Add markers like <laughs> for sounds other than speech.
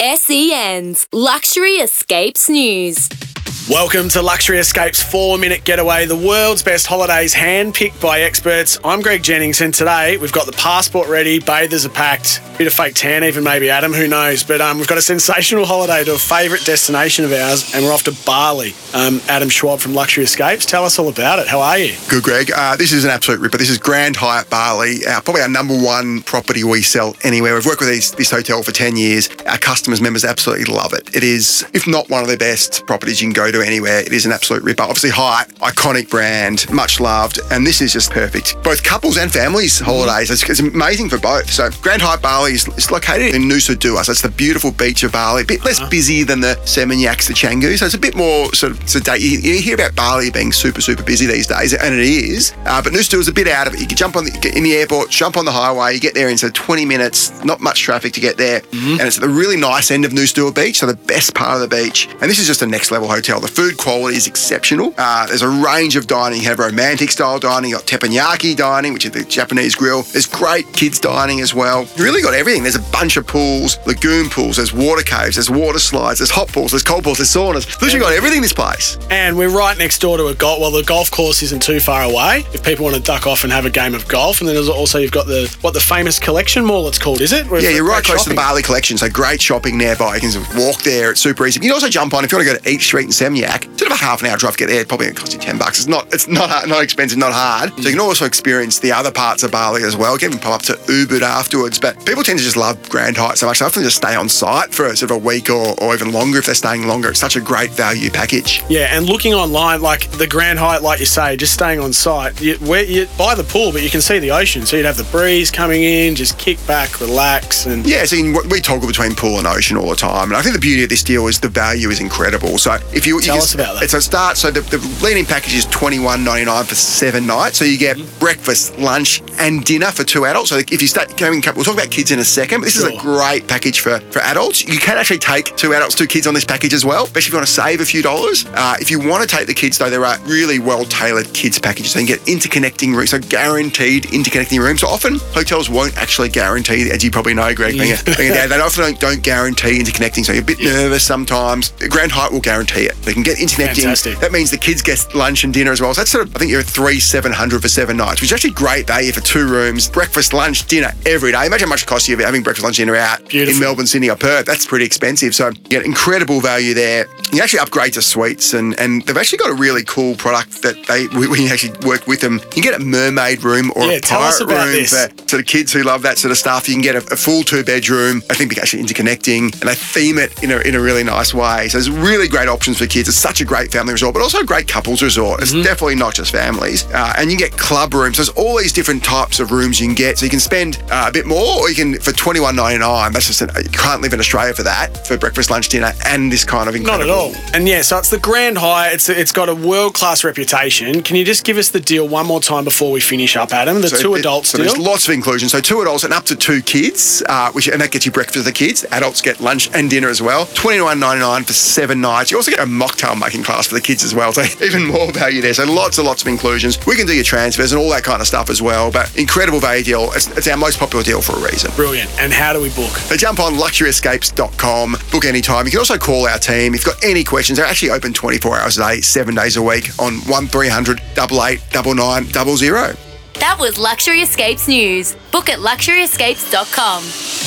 SEN's Luxury Escapes News. Welcome to Luxury Escapes 4 Minute Getaway, the world's best holidays handpicked by experts. I'm Greg Jennings, and today we've got the passport ready, bathers are packed, bit of fake tan, even maybe Adam, who knows. But um, we've got a sensational <laughs> holiday to a favourite destination of ours, and we're off to Bali. Um, Adam Schwab from Luxury Escapes, tell us all about it. How are you? Good, Greg. Uh, this is an absolute ripper. This is Grand Hyatt Bali, uh, probably our number one property we sell anywhere. We've worked with these, this hotel for 10 years. Our customers, members absolutely love it. It is, if not one of the best properties you can go to anywhere, it is an absolute ripper. Obviously, Hyatt, iconic brand, much loved, and this is just perfect. Both couples and families mm. holidays. It's, it's amazing for both. So, Grand Hyatt Bali is, is located in Nusa Dua. So, it's the beautiful beach of Bali, a bit less ah. busy than the Seminyaks, the Canggu. So, it's a bit more sort of sedate. You, you hear about Bali being super, super busy these days, and it is. Uh, but Nusa Dua is a bit out of it. You can jump on the, get in the airport, jump on the highway, you get there in so 20 minutes, not much traffic to get there. Mm-hmm. And it's at the really nice end of Nusa Dua Beach, so the best part of the beach. And this is just a next level hotel. The food quality is exceptional. Uh, there's a range of dining. You have romantic style dining, You've got teppanyaki dining, which is the Japanese grill. There's great kids dining as well. You really got everything. There's a bunch of pools, lagoon pools, there's water caves, there's water slides, there's hot pools, there's cold pools, there's saunas. Literally got everything in this place. And we're right next door to a golf. Well, the golf course isn't too far away. If people want to duck off and have a game of golf, and then there's also you've got the what the famous collection mall. It's called, is it? Where Yeah, you're right close to the shopping. Bali collection, so great shopping nearby. You can walk there, it's super easy. You can also jump on if you want to go to Eat Street and in Seminyak. Sort of a half an hour drive to get there, probably gonna cost you ten bucks. It's not it's not not expensive, not hard. So you can also experience the other parts of Bali as well. You can even pop up to Ubud afterwards. But people tend to just love Grand Hyatt so much. They often just stay on site for sort of a week or, or even longer if they're staying longer. It's such a great value package. Yeah, and looking online, like the Grand Hyatt, like you say, just staying on site, you, where you by the pool, but you can see the ocean, so you'd have the breeze coming in, just kick back, relax, and Yeah, so you we toggle between pool and ocean all the time, and I think the beauty of this deal is the value is incredible. So if you, you Tell can- us about that. It's a start. So the, the leading package is twenty one ninety nine for seven nights. So you get Mm-hmm. breakfast, lunch, and dinner for two adults. So if you start going, we'll talk about kids in a second. But this is a great package for for adults. You can actually take two adults, two kids on this package as well, especially if you want to save a few dollars. Uh, if you want to take the kids though, there are really well tailored kids packages. So you can get interconnecting rooms, so guaranteed interconnecting rooms. So often hotels won't actually guarantee, as you probably know, Greg, being, a, being a dad, they often don't, don't guarantee interconnecting. So you're a bit nervous sometimes. Grand Hyatt will guarantee it. They can get interconnecting. Fantastic. That means the kids get lunch and dinner as well. So that's sort of, I think you're three seven hundred for seven nights, which is actually great eh, value for two rooms, breakfast, lunch, dinner every day. Imagine how much it costs you having breakfast, lunch, dinner out Beautiful. in Melbourne, Sydney, or Perth. That's pretty expensive. So you get incredible value there. You actually upgrade to suites, and, and they've actually got a really cool product that they we, we actually work with them. You can get a mermaid room or Yeah, a pirate room this. for sort of kids who love that sort of stuff. You can get a, a full two bedroom. I think they're actually interconnecting, and they theme it in a, in a really nice way. So there's really great options for kids. It's such a great family resort, but also a great couples resort. It's definitely not just families. Uh, and you get club rooms. There's all these different types of rooms you can get. So you can spend uh, a bit more, or you can for twenty one ninety nine. That's just an, you can't live in Australia for that for breakfast, lunch, dinner, and this kind of not incredible. And yeah, so it's the Grand High. It's it's got a world class reputation. Can you just give us the deal one more time before we finish up, Adam? The So two it- adults So deal. there's lots of inclusion. So two adults and up to two kids, uh, which and that gets you breakfast for the kids. Adults get lunch and dinner as well. Twenty nine ninety nine for seven nights. You also get a mocktail making class for the kids as well. So <laughs> even more value there. So lots and lots of inclusions. We can do your transfers and all that kind of stuff as well. But incredible value deal. It's, it's our most popular deal for a reason. Brilliant. And how do we book? So jump on luxuryescapes.com, book anytime. You can also call our team. If you've got any questions, they're actually open 24 hours a day, seven days a week on 1300 88 00. That was Luxury Escapes News. Book at luxuryescapes.com.